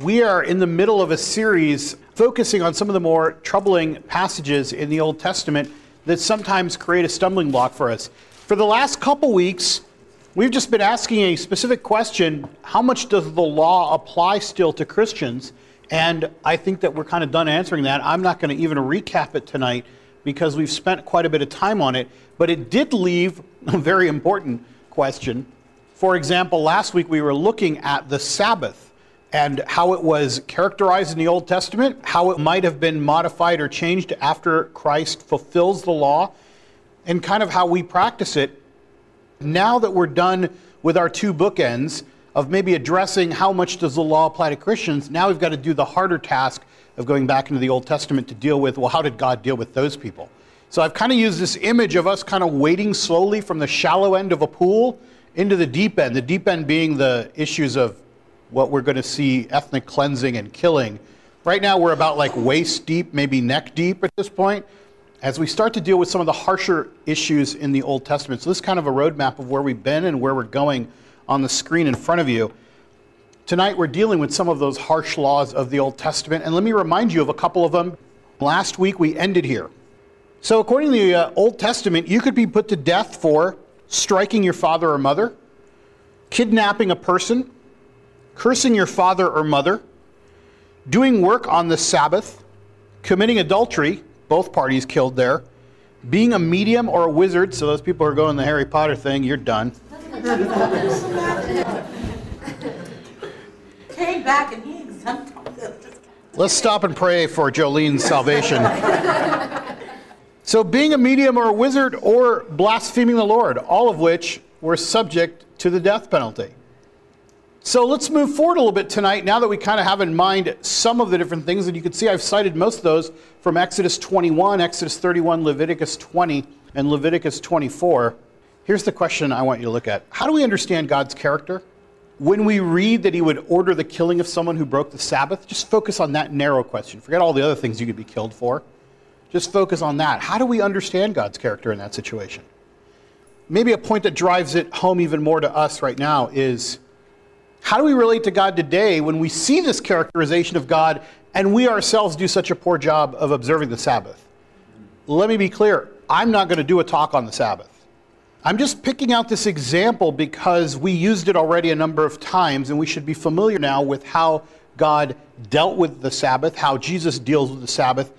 We are in the middle of a series focusing on some of the more troubling passages in the Old Testament that sometimes create a stumbling block for us. For the last couple weeks, we've just been asking a specific question how much does the law apply still to Christians? And I think that we're kind of done answering that. I'm not going to even recap it tonight because we've spent quite a bit of time on it, but it did leave a very important question. For example, last week we were looking at the Sabbath and how it was characterized in the Old Testament, how it might have been modified or changed after Christ fulfills the law, and kind of how we practice it. Now that we're done with our two bookends of maybe addressing how much does the law apply to Christians, now we've got to do the harder task of going back into the Old Testament to deal with, well, how did God deal with those people? So I've kind of used this image of us kind of wading slowly from the shallow end of a pool into the deep end, the deep end being the issues of what we're going to see ethnic cleansing and killing. Right now, we're about like waist deep, maybe neck deep at this point, as we start to deal with some of the harsher issues in the Old Testament. So, this is kind of a roadmap of where we've been and where we're going on the screen in front of you. Tonight, we're dealing with some of those harsh laws of the Old Testament, and let me remind you of a couple of them. Last week, we ended here. So, according to the uh, Old Testament, you could be put to death for striking your father or mother, kidnapping a person, cursing your father or mother, doing work on the Sabbath, committing adultery, both parties killed there, being a medium or a wizard, so those people who are going the Harry Potter thing, you're done. Came back and he exempted Let's stop and pray for Jolene's salvation. so, being a medium or a wizard or blaspheming the Lord, all of which were subject to the death penalty. So let's move forward a little bit tonight now that we kind of have in mind some of the different things. And you can see I've cited most of those from Exodus 21, Exodus 31, Leviticus 20, and Leviticus 24. Here's the question I want you to look at How do we understand God's character? When we read that he would order the killing of someone who broke the Sabbath, just focus on that narrow question. Forget all the other things you could be killed for. Just focus on that. How do we understand God's character in that situation? Maybe a point that drives it home even more to us right now is how do we relate to God today when we see this characterization of God and we ourselves do such a poor job of observing the Sabbath? Let me be clear I'm not going to do a talk on the Sabbath. I'm just picking out this example because we used it already a number of times and we should be familiar now with how God dealt with the Sabbath, how Jesus deals with the Sabbath.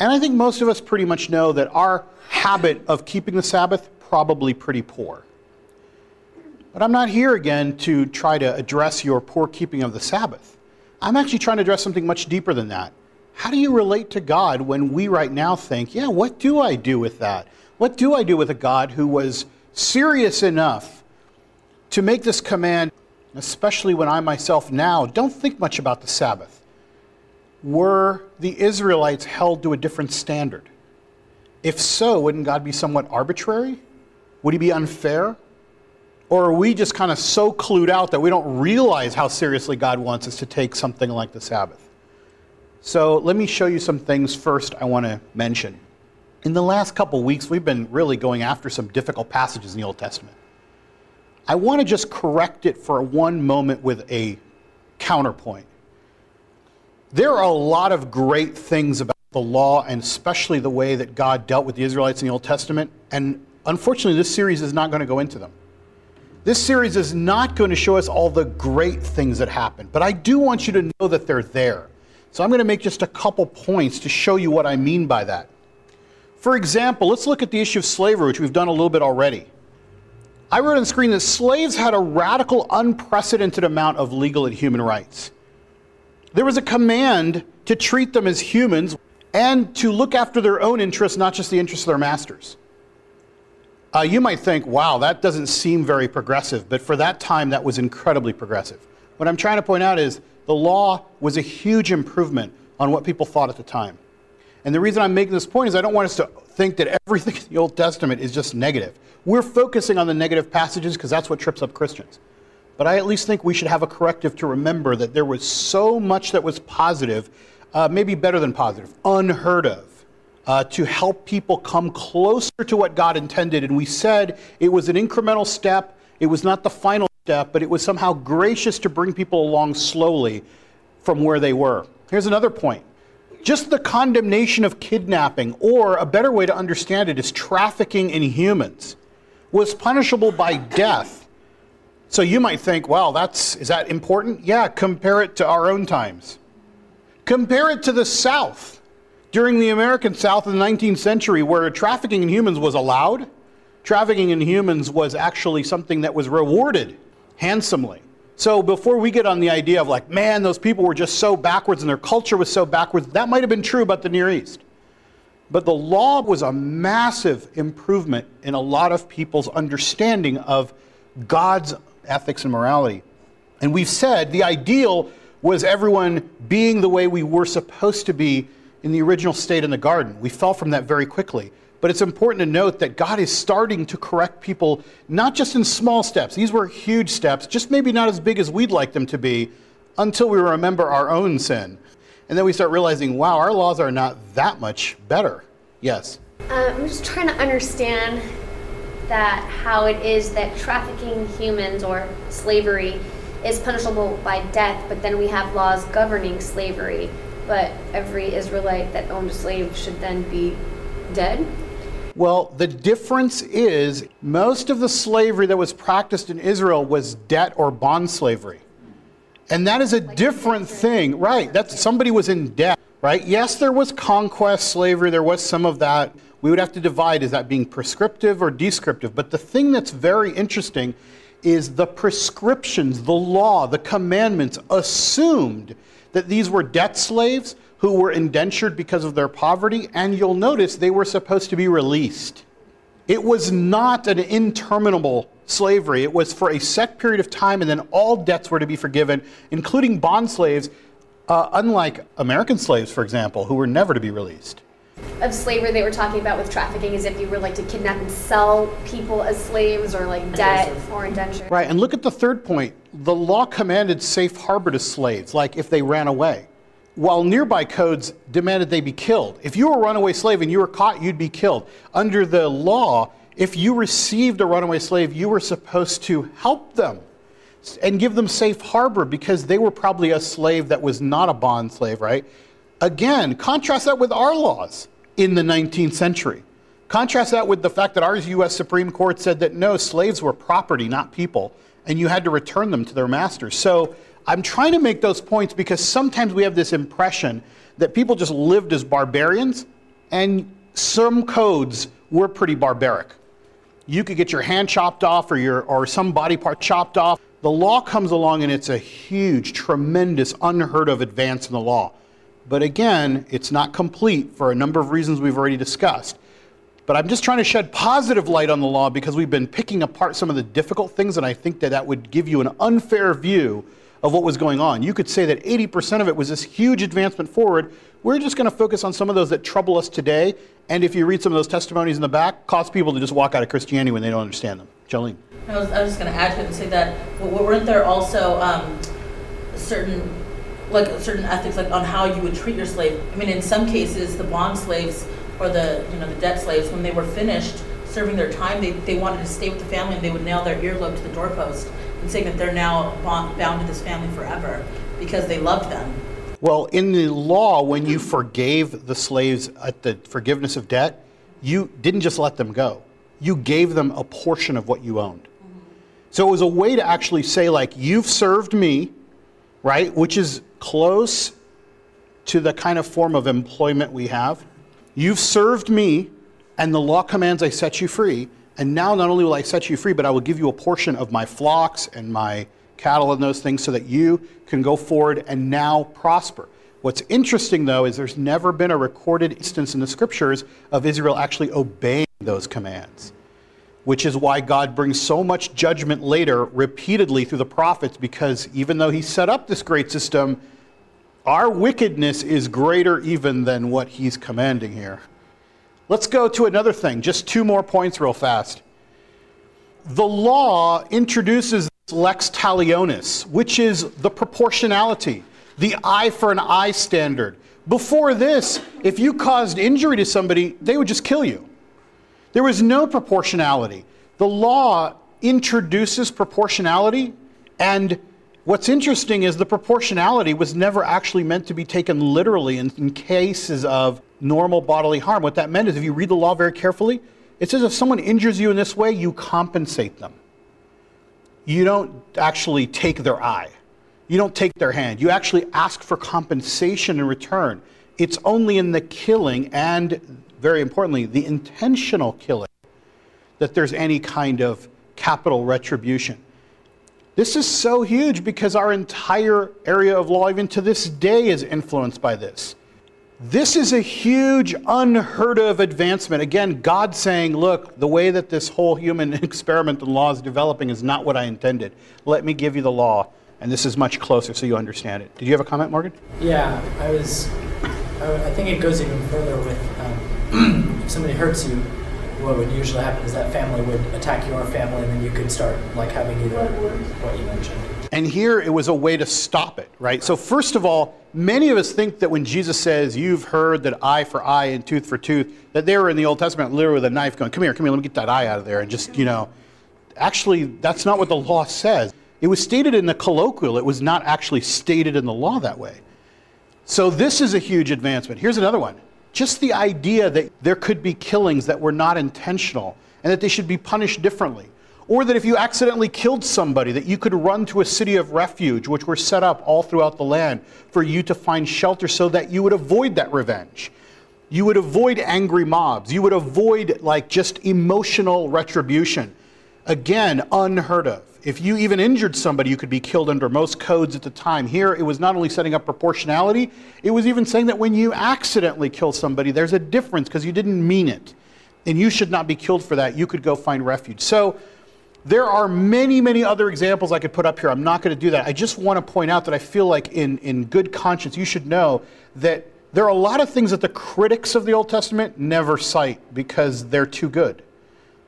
And I think most of us pretty much know that our habit of keeping the Sabbath probably pretty poor. But I'm not here again to try to address your poor keeping of the Sabbath. I'm actually trying to address something much deeper than that. How do you relate to God when we right now think, yeah, what do I do with that? What do I do with a God who was serious enough to make this command, especially when I myself now don't think much about the Sabbath? Were the Israelites held to a different standard? If so, wouldn't God be somewhat arbitrary? Would he be unfair? Or are we just kind of so clued out that we don't realize how seriously God wants us to take something like the Sabbath? So let me show you some things first I want to mention. In the last couple weeks, we've been really going after some difficult passages in the Old Testament. I want to just correct it for one moment with a counterpoint. There are a lot of great things about the law, and especially the way that God dealt with the Israelites in the Old Testament, and unfortunately, this series is not going to go into them. This series is not going to show us all the great things that happen, but I do want you to know that they're there. So I'm going to make just a couple points to show you what I mean by that. For example, let's look at the issue of slavery, which we've done a little bit already. I wrote on the screen that slaves had a radical, unprecedented amount of legal and human rights. There was a command to treat them as humans and to look after their own interests, not just the interests of their masters. Uh, you might think, wow, that doesn't seem very progressive, but for that time, that was incredibly progressive. What I'm trying to point out is the law was a huge improvement on what people thought at the time. And the reason I'm making this point is I don't want us to think that everything in the Old Testament is just negative. We're focusing on the negative passages because that's what trips up Christians. But I at least think we should have a corrective to remember that there was so much that was positive, uh, maybe better than positive, unheard of uh, to help people come closer to what God intended. And we said it was an incremental step, it was not the final step, but it was somehow gracious to bring people along slowly. from where they were. Here's another point just the condemnation of kidnapping, or a better way to understand it is trafficking in humans, was punishable by death. So you might think, well, that's is that important? Yeah, compare it to our own times. Compare it to the South. During the American South in the 19th century, where trafficking in humans was allowed, trafficking in humans was actually something that was rewarded handsomely. So before we get on the idea of like, man, those people were just so backwards and their culture was so backwards, that might have been true about the Near East. But the law was a massive improvement in a lot of people's understanding of God's ethics and morality. And we've said the ideal was everyone being the way we were supposed to be in the original state in the garden. We fell from that very quickly. But it's important to note that God is starting to correct people, not just in small steps. These were huge steps, just maybe not as big as we'd like them to be, until we remember our own sin. And then we start realizing, wow, our laws are not that much better. Yes? Uh, I'm just trying to understand that how it is that trafficking humans or slavery is punishable by death, but then we have laws governing slavery, but every Israelite that owned a slave should then be dead? Well, the difference is most of the slavery that was practiced in Israel was debt or bond slavery. And that is a like different thing, right? That's somebody was in debt, right? Yes, there was conquest slavery, there was some of that. We would have to divide is that being prescriptive or descriptive? But the thing that's very interesting is the prescriptions, the law, the commandments assumed that these were debt slaves who were indentured because of their poverty, and you'll notice they were supposed to be released. It was not an interminable slavery. It was for a set period of time, and then all debts were to be forgiven, including bond slaves, uh, unlike American slaves, for example, who were never to be released. Of slavery, they were talking about with trafficking as if you were like to kidnap and sell people as slaves or like debt or indenture. Right, and look at the third point. The law commanded safe harbor to slaves, like if they ran away while nearby codes demanded they be killed. If you were a runaway slave and you were caught, you'd be killed. Under the law, if you received a runaway slave, you were supposed to help them and give them safe harbor because they were probably a slave that was not a bond slave, right? Again, contrast that with our laws in the 19th century. Contrast that with the fact that our US Supreme Court said that no, slaves were property, not people, and you had to return them to their masters. So I'm trying to make those points because sometimes we have this impression that people just lived as barbarians, and some codes were pretty barbaric. You could get your hand chopped off or, your, or some body part chopped off. The law comes along and it's a huge, tremendous, unheard of advance in the law. But again, it's not complete for a number of reasons we've already discussed. But I'm just trying to shed positive light on the law because we've been picking apart some of the difficult things, and I think that that would give you an unfair view of what was going on. You could say that 80% of it was this huge advancement forward. We're just going to focus on some of those that trouble us today. And if you read some of those testimonies in the back, cause people to just walk out of Christianity when they don't understand them. Jolene. I was, I was just going to add to it and say that weren't there also um, certain like certain ethics like on how you would treat your slave? I mean, in some cases, the bond slaves or the you know the debt slaves, when they were finished serving their time, they, they wanted to stay with the family and they would nail their earlobe to the doorpost and saying that they're now bound to this family forever because they loved them. Well, in the law, when you forgave the slaves at the forgiveness of debt, you didn't just let them go. You gave them a portion of what you owned. Mm-hmm. So it was a way to actually say, like, you've served me, right? Which is close to the kind of form of employment we have. You've served me, and the law commands I set you free. And now not only will I set you free, but I will give you a portion of my flocks and my cattle and those things so that you can go forward and now prosper. What's interesting, though, is there's never been a recorded instance in the scriptures of Israel actually obeying those commands, which is why God brings so much judgment later, repeatedly through the prophets, because even though He set up this great system, our wickedness is greater even than what He's commanding here. Let's go to another thing, just two more points real fast. The law introduces lex talionis, which is the proportionality, the eye for an eye standard. Before this, if you caused injury to somebody, they would just kill you. There was no proportionality. The law introduces proportionality, and What's interesting is the proportionality was never actually meant to be taken literally in, in, cases of normal bodily harm. What that meant is if you read the law very carefully, it says if someone injures you in this way, you compensate them. You don't actually take their eye, you don't take their hand. You actually ask for compensation in return. It's only in the killing and, very importantly, the intentional killing that there's any kind of capital retribution. This is so huge because our entire area of law, even to this day, is influenced by this. This is a huge, unheard of advancement. Again, God saying, Look, the way that this whole human experiment in law is developing is not what I intended. Let me give you the law. And this is much closer so you understand it. Did you have a comment, Morgan? Yeah, I was. I think it goes even further with um, if somebody hurts you, what would usually happen is that family would attack your family, and then you could start like having either what you mentioned. And here it was a way to stop it, right? So first of all, many of us think that when Jesus says, "You've heard that eye for eye and tooth for tooth," that they were in the Old Testament literally with a knife going, "Come here, come here, let me get that eye out of there," and just you know, actually that's not what the law says. It was stated in the colloquial. It was not actually stated in the law that way. So this is a huge advancement. Here's another one. Just the idea that there could be killings that were not intentional and that they should be punished differently. Or that if you accidentally killed somebody, that you could run to a city of refuge, which were set up all throughout the land for you to find shelter so that you would avoid that revenge. You would avoid angry mobs. You would avoid like just emotional retribution. Again, unheard of. If you even injured somebody, you could be killed under most codes at the time. Here, it was not only setting up proportionality, it was even saying that when you accidentally kill somebody, there's a difference because you didn't mean it. And you should not be killed for that. You could go find refuge. So, there are many, many other examples I could put up here. I'm not going to do that. I just want to point out that I feel like, in, in good conscience, you should know that there are a lot of things that the critics of the Old Testament never cite because they're too good.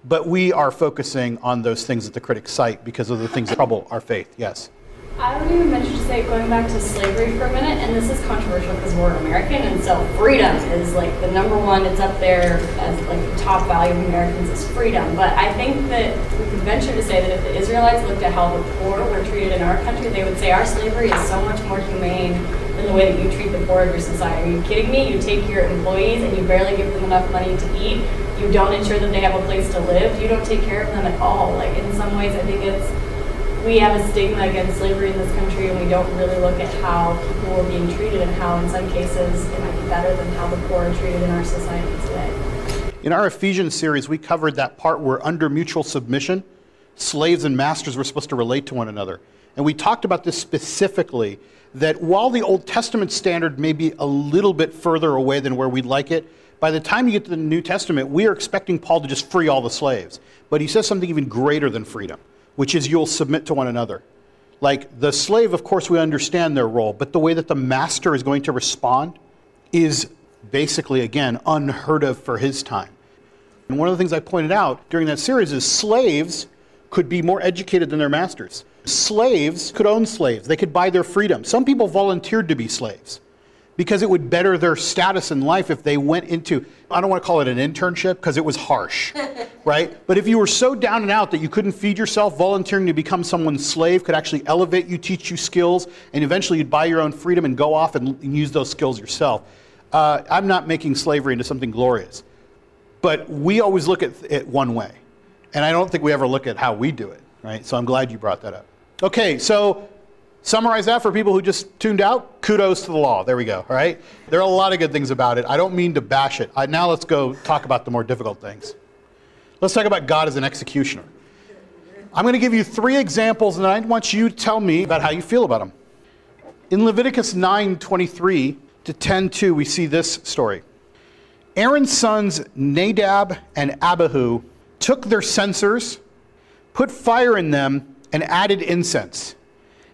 But we are focusing on those things that the critics cite because of the things that trouble our faith. Yes. I would even venture to say, going back to slavery for a minute, and this is controversial because we're American, and so freedom is like the number one. It's up there as like the top value of Americans is freedom. But I think that we could venture to say that if the Israelites looked at how the poor were treated in our country, they would say our slavery is so much more humane than the way that you treat the poor of your society. Are you kidding me? You take your employees and you barely give them enough money to eat you don't ensure that they have a place to live, you don't take care of them at all. Like in some ways, I think it's we have a stigma against slavery in this country, and we don't really look at how people are being treated and how, in some cases, it might be better than how the poor are treated in our society today. In our Ephesians series, we covered that part where, under mutual submission, slaves and masters were supposed to relate to one another. And we talked about this specifically that while the Old Testament standard may be a little bit further away than where we'd like it, by the time you get to the New Testament, we are expecting Paul to just free all the slaves. But he says something even greater than freedom, which is you'll submit to one another. Like the slave, of course, we understand their role, but the way that the master is going to respond is basically, again, unheard of for his time. And one of the things I pointed out during that series is slaves could be more educated than their masters. Slaves could own slaves, they could buy their freedom. Some people volunteered to be slaves because it would better their status in life if they went into, I don't want to call it an internship because it was harsh, right? But if you were so down and out that you couldn't feed yourself, volunteering to become someone's slave could actually elevate you, teach you skills, and eventually you'd buy your own freedom and go off and, and use those skills yourself. Uh, I'm not making slavery into something glorious, but we always look at it one way. And I don't think we ever look at how we do it, right? So I'm glad you brought that up. Okay, so Summarize that for people who just tuned out. Kudos to the law. There we go. All right. There are a lot of good things about it. I don't mean to bash it. now let's go talk about the more difficult things. Let's talk about God as an executioner. I'm going to give you three examples, and I want you to tell me about how you feel about them. In Leviticus 9:23 to 10:2, we see this story. Aaron's sons Nadab and Abihu took their censers, put fire in them, and added incense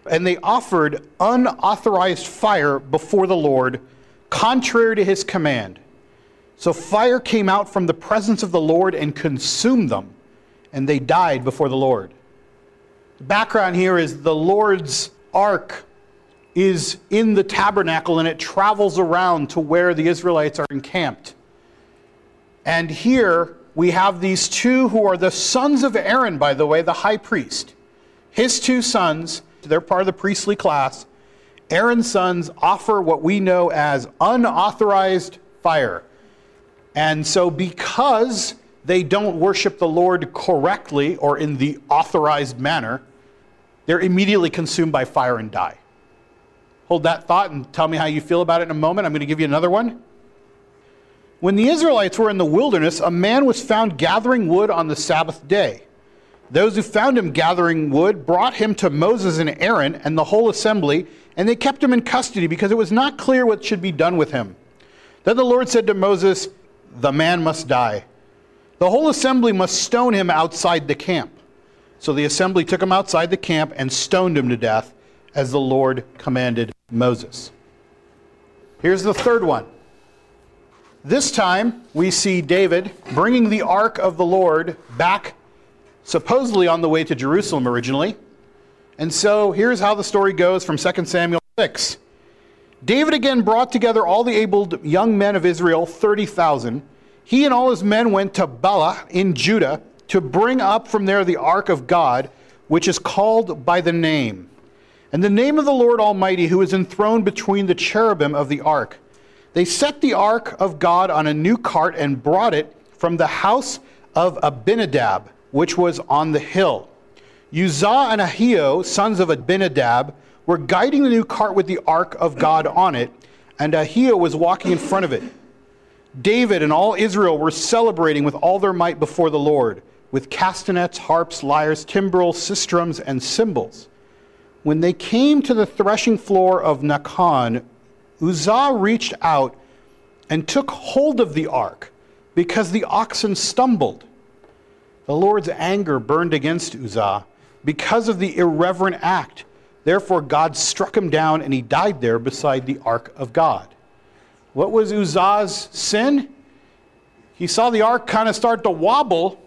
and they offered unauthorized fire before the Lord, contrary to his command. So fire came out from the presence of the Lord and consumed them, and they died before the Lord. The background here is the Lord's ark is in the tabernacle and it travels around to where the Israelites are encamped. And here we have these two who are the sons of Aaron, by the way, the high priest. His two sons they're part of the priestly class. Aaron's sons offer what we know as unauthorized fire. And so, because they don't worship the Lord correctly or in the authorized manner, they're immediately consumed by fire and die. Hold that thought and tell me how you feel about it in a moment. I'm going to give you another one. When the Israelites were in the wilderness, a man was found gathering wood on the Sabbath day. Those who found him gathering wood brought him to Moses and Aaron and the whole assembly, and they kept him in custody because it was not clear what should be done with him. Then the Lord said to Moses, The man must die. The whole assembly must stone him outside the camp. So the assembly took him outside the camp and stoned him to death, as the Lord commanded Moses. Here's the third one. This time, we see David bringing the ark of the Lord back, supposedly on the way to Jerusalem originally. And so here's how the story goes from 2 Samuel 6. David again brought together all the able young men of Israel, 30,000 he and all his men went to Baalah in Judah to bring up from there the ark of God, which is called by the name. And the name of the Lord Almighty, who is enthroned between the cherubim of the ark. They set the ark of God on a new cart and brought it from the house of Abinadab, which was on the hill. Uzzah and Ahio, sons of Abinadab, were guiding the new cart with the ark of God on it, and Ahio was walking in front of it. David and all Israel were celebrating with all their might before the Lord, with castanets, harps, lyres, timbrels, sistrums, and cymbals. When they came to the threshing floor of Nacon, Uzzah reached out and took hold of the ark because the oxen stumbled. The Lord's anger burned against Uzzah because of the irreverent act. Therefore, God struck him down and he died there beside the ark of God. What was Uzzah's sin? He saw the ark kind of start to wobble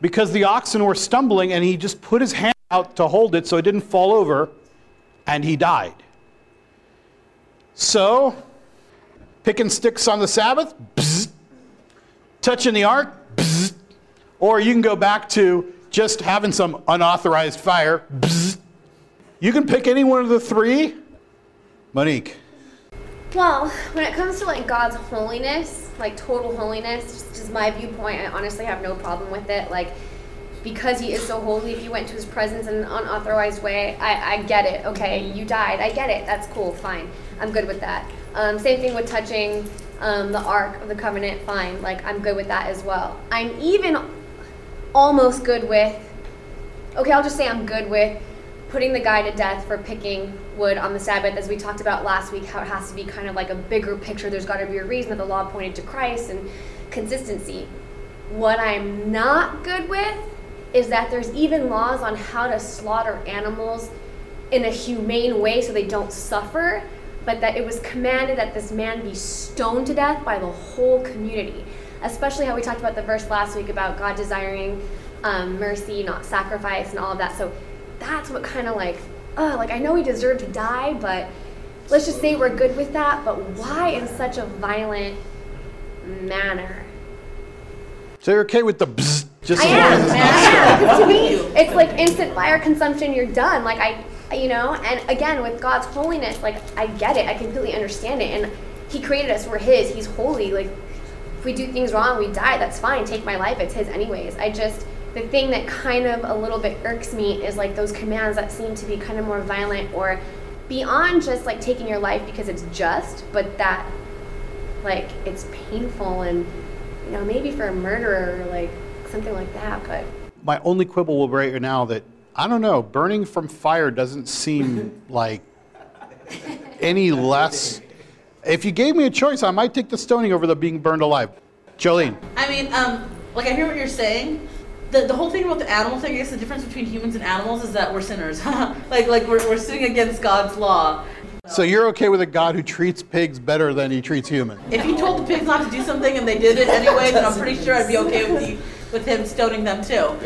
because the oxen were stumbling, and he just put his hand out to hold it so it didn't fall over, and he died. So, picking sticks on the Sabbath, bzz, touching the ark, or you can go back to just having some unauthorized fire. You can pick any one of the three. Monique. Well, when it comes to like God's holiness, like total holiness, just, just my viewpoint, I honestly have no problem with it. Like, because he is so holy, if you went to his presence in an unauthorized way, I, I get it. Okay, you died. I get it. That's cool. Fine. I'm good with that. Um, same thing with touching um, the Ark of the Covenant. Fine. Like, I'm good with that as well. I'm even almost good with, okay, I'll just say I'm good with putting the guy to death for picking wood on the Sabbath, as we talked about last week, how it has to be kind of like a bigger picture. There's got to be a reason that the law pointed to Christ and consistency. What I'm not good with is that there's even laws on how to slaughter animals in a humane way so they don't suffer, but that it was commanded that this man be stoned to death by the whole community. Especially how we talked about the verse last week about God desiring um, mercy, not sacrifice, and all of that. So that's what kind of like, oh, like I know we deserve to die, but let's just say we're good with that. But why in such a violent manner? So you're okay with the bzz, just I am, as it's I am. to me, it's like instant fire consumption. You're done. Like I, you know. And again, with God's holiness, like I get it. I completely understand it. And He created us. We're His. He's holy. Like if we do things wrong, we die. That's fine. Take my life. It's His anyways. I just the thing that kind of a little bit irks me is like those commands that seem to be kind of more violent or beyond just like taking your life because it's just, but that like it's painful and you know maybe for a murderer or like something like that, but My only quibble will be right now that I don't know, burning from fire doesn't seem like any less. If you gave me a choice, I might take the stoning over the being burned alive. Jolene. I mean, um, like I hear what you're saying. The, the whole thing about the animal thing, I guess the difference between humans and animals is that we're sinners. like like we're, we're sinning against God's law. So you're okay with a God who treats pigs better than he treats humans? If he told the pigs not to do something and they did it anyway, then I'm pretty sure I'd be okay with you with him stoning them too.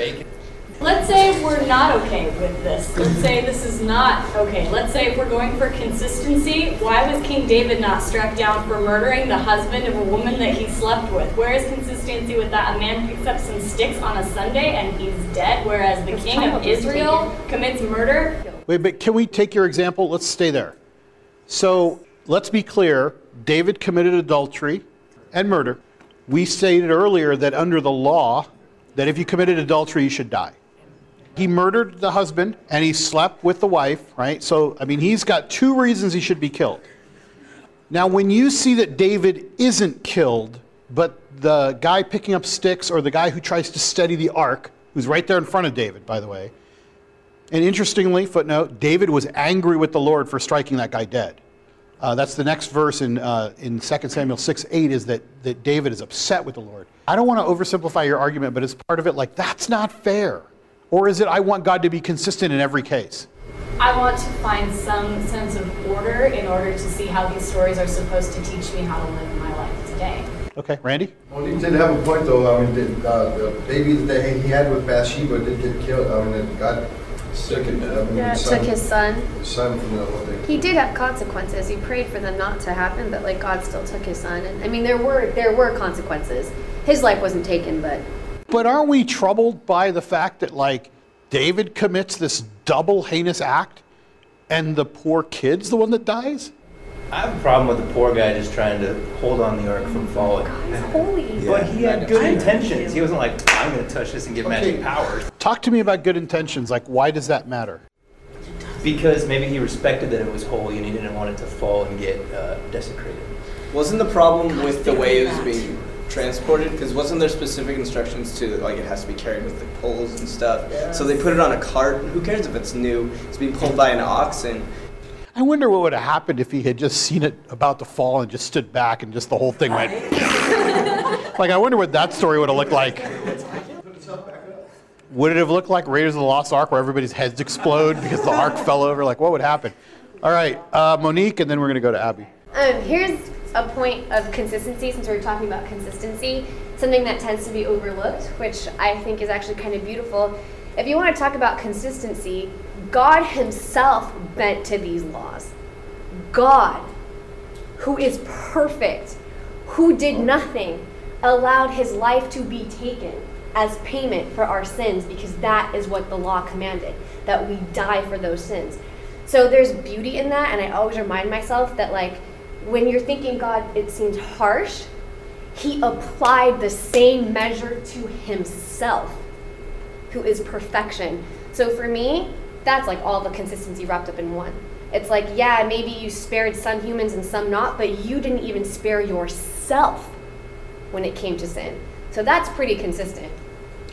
Let's say we're not okay with this. Let's say this is not okay. Let's say if we're going for consistency, why was King David not struck down for murdering the husband of a woman that he slept with? Where is consistency with that? A man picks up some sticks on a Sunday and he's dead, whereas the king of Israel commits murder. Wait, but can we take your example? Let's stay there. So let's be clear David committed adultery and murder. We stated earlier that under the law, that if you committed adultery, you should die. He murdered the husband and he slept with the wife, right? So, I mean, he's got two reasons he should be killed. Now, when you see that David isn't killed, but the guy picking up sticks or the guy who tries to steady the ark, who's right there in front of David, by the way, and interestingly, footnote, David was angry with the Lord for striking that guy dead. Uh, that's the next verse in, uh, in 2 Samuel 6 8 is that, that David is upset with the Lord. I don't want to oversimplify your argument, but it's part of it like, that's not fair. Or is it, I want God to be consistent in every case? I want to find some sense of order in order to see how these stories are supposed to teach me how to live my life today. Okay, Randy? Well, he did have a point, though. I mean, the, uh, the baby that he had with Bathsheba did get killed. I mean, God took it. I mean, Yeah, son, took his son. his son from the whole thing. He did have consequences. He prayed for them not to happen, but like God still took his son. And I mean, there were there were consequences. His life wasn't taken, but But aren't we troubled by the fact that, like, David commits this double heinous act and the poor kid's the one that dies? I have a problem with the poor guy just trying to hold on the ark from falling. God is holy. But he had good intentions. He wasn't like, I'm going to touch this and get magic Okay. powers. Talk to me about good intentions. Like, why does that matter? Because maybe he respected that it was holy and he didn't want it to fall and get uh, desecrated. Wasn't the problem with the way it was being transported? Because wasn't there specific instructions to like it has to be carried with the poles and stuff? So they put it on a cart. Who cares if it's new? It's being pulled by an ox and I wonder what would have happened if he had just seen it about to fall and just stood back and just the whole thing went. like, I wonder what that story would have looked like. Would it have looked like Raiders of the Lost Ark where everybody's heads explode because the ark fell over? Like, what would happen? All right, uh, Monique, and then we're going to go to Abby. Um, here's a point of consistency since we're talking about consistency, something that tends to be overlooked, which I think is actually kind of beautiful. If you want to talk about consistency, God Himself bent to these laws. God, who is perfect, who did nothing, allowed His life to be taken as payment for our sins because that is what the law commanded, that we die for those sins. So there's beauty in that, and I always remind myself that, like, when you're thinking God, it seems harsh, He applied the same measure to Himself, who is perfection. So for me, that's like all the consistency wrapped up in one. It's like, yeah, maybe you spared some humans and some not, but you didn't even spare yourself when it came to sin. So that's pretty consistent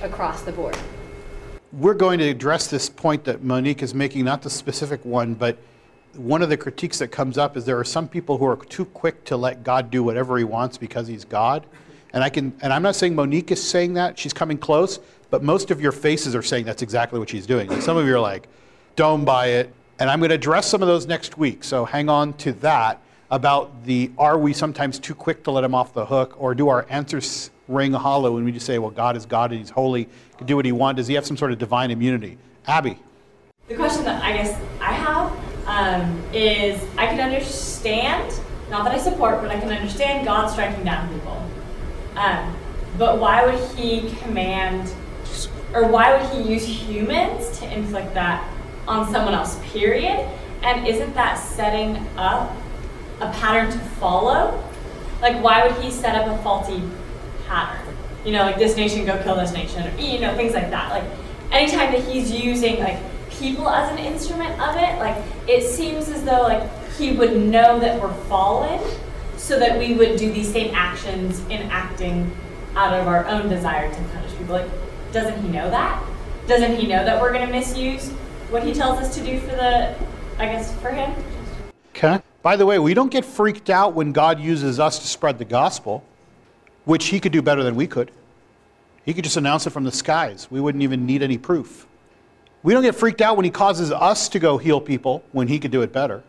across the board. We're going to address this point that Monique is making, not the specific one, but one of the critiques that comes up is there are some people who are too quick to let God do whatever he wants because he's God. And I can and I'm not saying Monique is saying that, she's coming close, but most of your faces are saying that's exactly what she's doing. Some of you are like, don't buy it. And I'm going to address some of those next week. So hang on to that about the are we sometimes too quick to let him off the hook or do our answers ring hollow when we just say, well, God is God and he's holy, can do what he wants. Does he have some sort of divine immunity? Abby. The question that I guess um, is I can understand, not that I support, but I can understand God striking down people. Um, but why would He command, or why would He use humans to inflict that on someone else, period? And isn't that setting up a pattern to follow? Like, why would He set up a faulty pattern? You know, like this nation go kill this nation, or, you know, things like that. Like, anytime that He's using, like, people as an instrument of it, like it seems as though like he would know that we're fallen, so that we would do these same actions in acting out of our own desire to punish people. Like, doesn't he know that? Doesn't he know that we're going to misuse what he tells us to do for the, I guess, for him? Okay. By the way, we don't get freaked out when God uses us to spread the gospel, which he could do better than we could. He could just announce it from the skies. We wouldn't even need any proof. We don't get freaked out when he causes us to go heal people when he could do it better.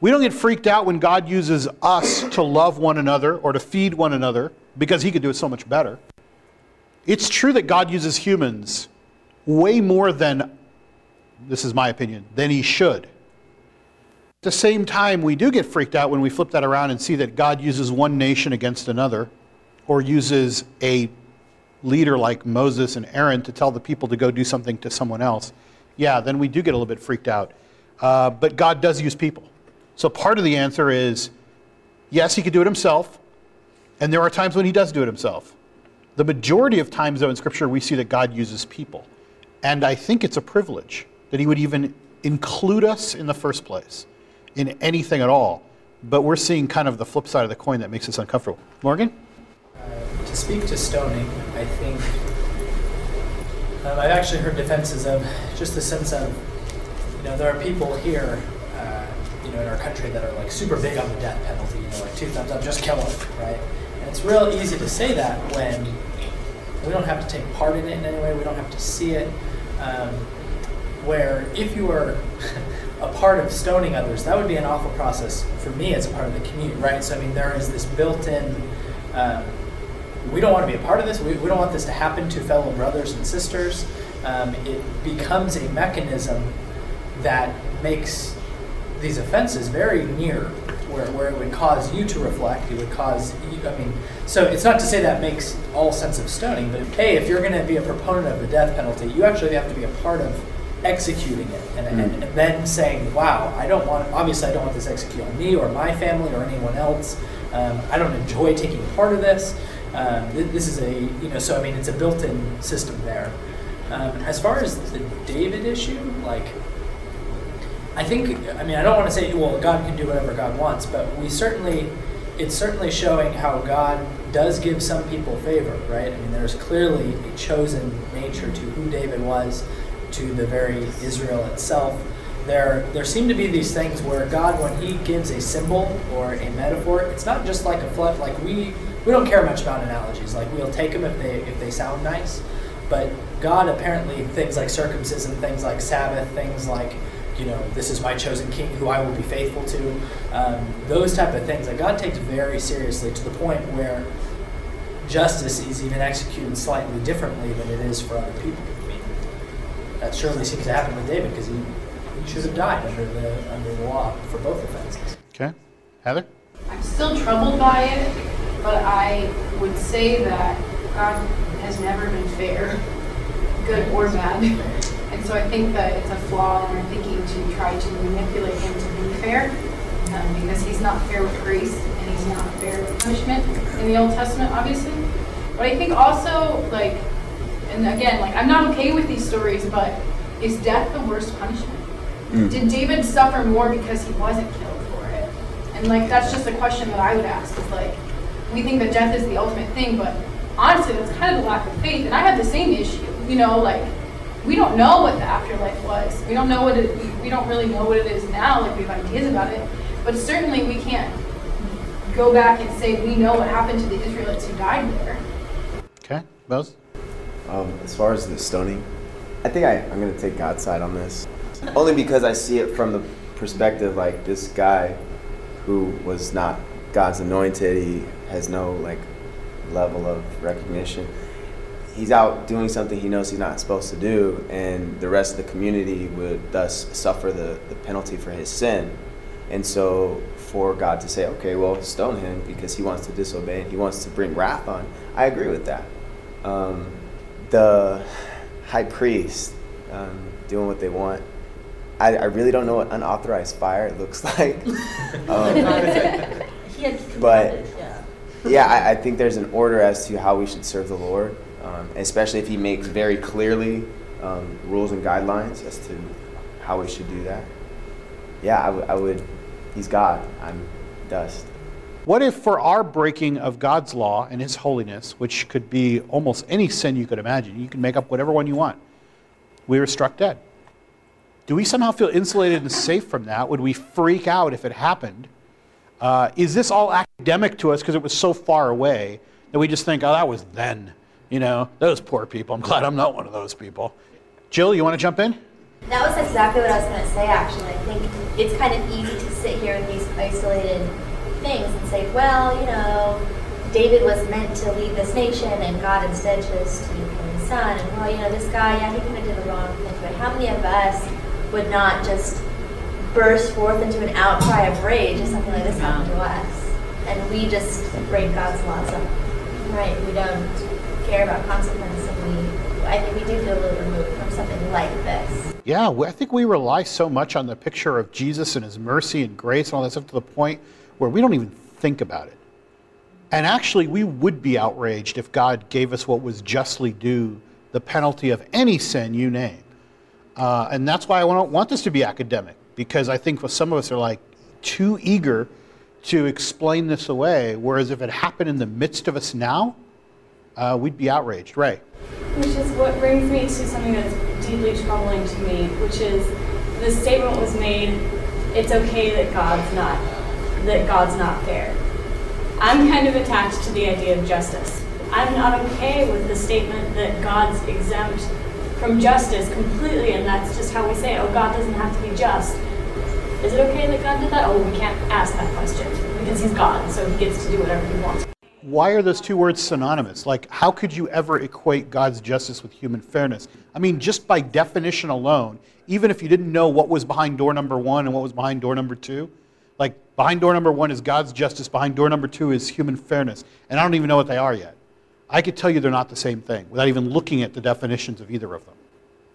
We don't get freaked out when God uses us to love one another or to feed one another because he could do it so much better. It's true that God uses humans way more than, this is my opinion, than he should. At the same time, we do get freaked out when we flip that around and see that God uses one nation against another or uses a leader like Moses and Aaron to tell the people to go do something to someone else. Yeah, then we do get a little bit freaked out. uh, but God does use people. So part of the answer is yes, he could do it himself, and there are times when he does do it himself. The majority of times, though, in Scripture, we see that God uses people. And I think it's a privilege that he would even include us in the first place in anything at all. But we're seeing kind of the flip side of the coin that makes us uncomfortable. Morgan? Speak to stoning, I think um, I've actually heard defenses of just the sense of, you know, there are people here, uh, you know, in our country that are like super big on the death penalty, you know, like two thumbs up, just kill them, right? And it's real easy to say that when we don't have to take part in it in any way, we don't have to see it. Um, where if you are a part of stoning others, that would be an awful process for me as a part of the community, right? So, I mean, there is this built in, um, we don't want to be a part of this, we, we don't want this to happen to fellow brothers and sisters. Um, it becomes a mechanism that makes these offenses very near where, where it would cause you to reflect, it would cause you, I mean, so it's not to say that makes all sense of stoning, but hey, if you're going to be a proponent of the death penalty, you actually have to be a part of executing it and, mm. and, and, then saying, wow, I don't want, obviously, I don't want this executed on me or my family or anyone else. Um, I don't enjoy taking part of this. Um, th- this is a, you know, so I mean, it's a built in system there. Um, as far as the David issue, like, I think, I mean, I don't want to say, well, God can do whatever God wants, but we certainly, it's certainly showing how God does give some people favor, right? I mean, there's clearly a chosen nature to who David was to the very Israel itself. There, there seem to be these things where God, when He gives a symbol or a metaphor, it's not just like a flood. Like we, we don't care much about analogies. Like we'll take them if they if they sound nice, but God apparently things like circumcision, things like Sabbath, things like you know, this is my chosen king who I will be faithful to. Um, those type of things that God takes very seriously to the point where justice is even executed slightly differently than it is for other people I mean, that surely seems to happen with David because he, he should have died under the under the law for both offenses. Okay, Heather. I'm still troubled by it, but I would say that God has never been fair, good or bad. And so I think that it's a flaw in our thinking to try to manipulate him to be fair, um, because he's not fair with grace and he's not fair with punishment in the Old Testament, obviously. But I think also, like, and again, like I'm not okay with these stories, but is death the worst punishment? Mm. Did David suffer more because he wasn't killed for it? And like that's just a question that I would ask. Is like we think that death is the ultimate thing, but honestly, that's kind of the lack of faith. And I have the same issue. You know, like we don't know what the afterlife was. We don't know what it. We, we don't really know what it is now. Like we have ideas about it, but certainly we can't go back and say we know what happened to the Israelites who died there. Okay, Bose. Um, as far as the stoning, I think I, I'm going to take God's side on this. Only because I see it from the perspective like this guy who was not God's anointed, he has no like level of recognition. He's out doing something he knows he's not supposed to do, and the rest of the community would thus suffer the, the penalty for his sin. And so, for God to say, okay, well, stone him because he wants to disobey and he wants to bring wrath on, I agree with that. Um, the high priest um, doing what they want. I, I, really don't know what unauthorized fire looks like. um, but yeah, I, I, think there's an order as to how we should serve the Lord, um, especially if He makes very clearly um, rules and guidelines as to how we should do that. Yeah, I, w- I would. He's God. I'm dust. What if, for our breaking of God's law and His holiness, which could be almost any sin you could imagine, you can make up whatever one you want, we were struck dead? Do we somehow feel insulated and safe from that? Would we freak out if it happened? Uh, is this all academic to us because it was so far away that we just think, oh, that was then? You know, those poor people. I'm glad I'm not one of those people. Jill, you want to jump in? That was exactly what I was going to say, actually. I think it's kind of easy to sit here in these isolated things and say, well, you know, David was meant to lead this nation and God instead chose to kill his son. And well, you know, this guy, yeah, he kind of did the wrong thing. But how many of us would not just burst forth into an outcry of rage if something like this happened to us? And we just break God's laws up. Right? We don't care about consequences. and we I think we do feel a little removed from something like this. Yeah, I think we rely so much on the picture of Jesus and his mercy and grace and all that stuff to the point where we don't even think about it. And actually, we would be outraged if God gave us what was justly due, the penalty of any sin you name. Uh, and that's why I don't want this to be academic, because I think some of us are like too eager to explain this away. Whereas if it happened in the midst of us now, uh, we'd be outraged. Ray. Which is what brings me to something that's deeply troubling to me, which is the statement was made, it's okay that God's not that God's not fair. I'm kind of attached to the idea of justice. I'm not okay with the statement that God's exempt from justice completely, and that's just how we say, oh, God doesn't have to be just. Is it okay that God did that? Oh, we can't ask that question because He's God, so He gets to do whatever He wants. Why are those two words synonymous? Like, how could you ever equate God's justice with human fairness? I mean, just by definition alone, even if you didn't know what was behind door number one and what was behind door number two, like behind door number one is God's justice, behind door number two is human fairness. And I don't even know what they are yet. I could tell you they're not the same thing without even looking at the definitions of either of them.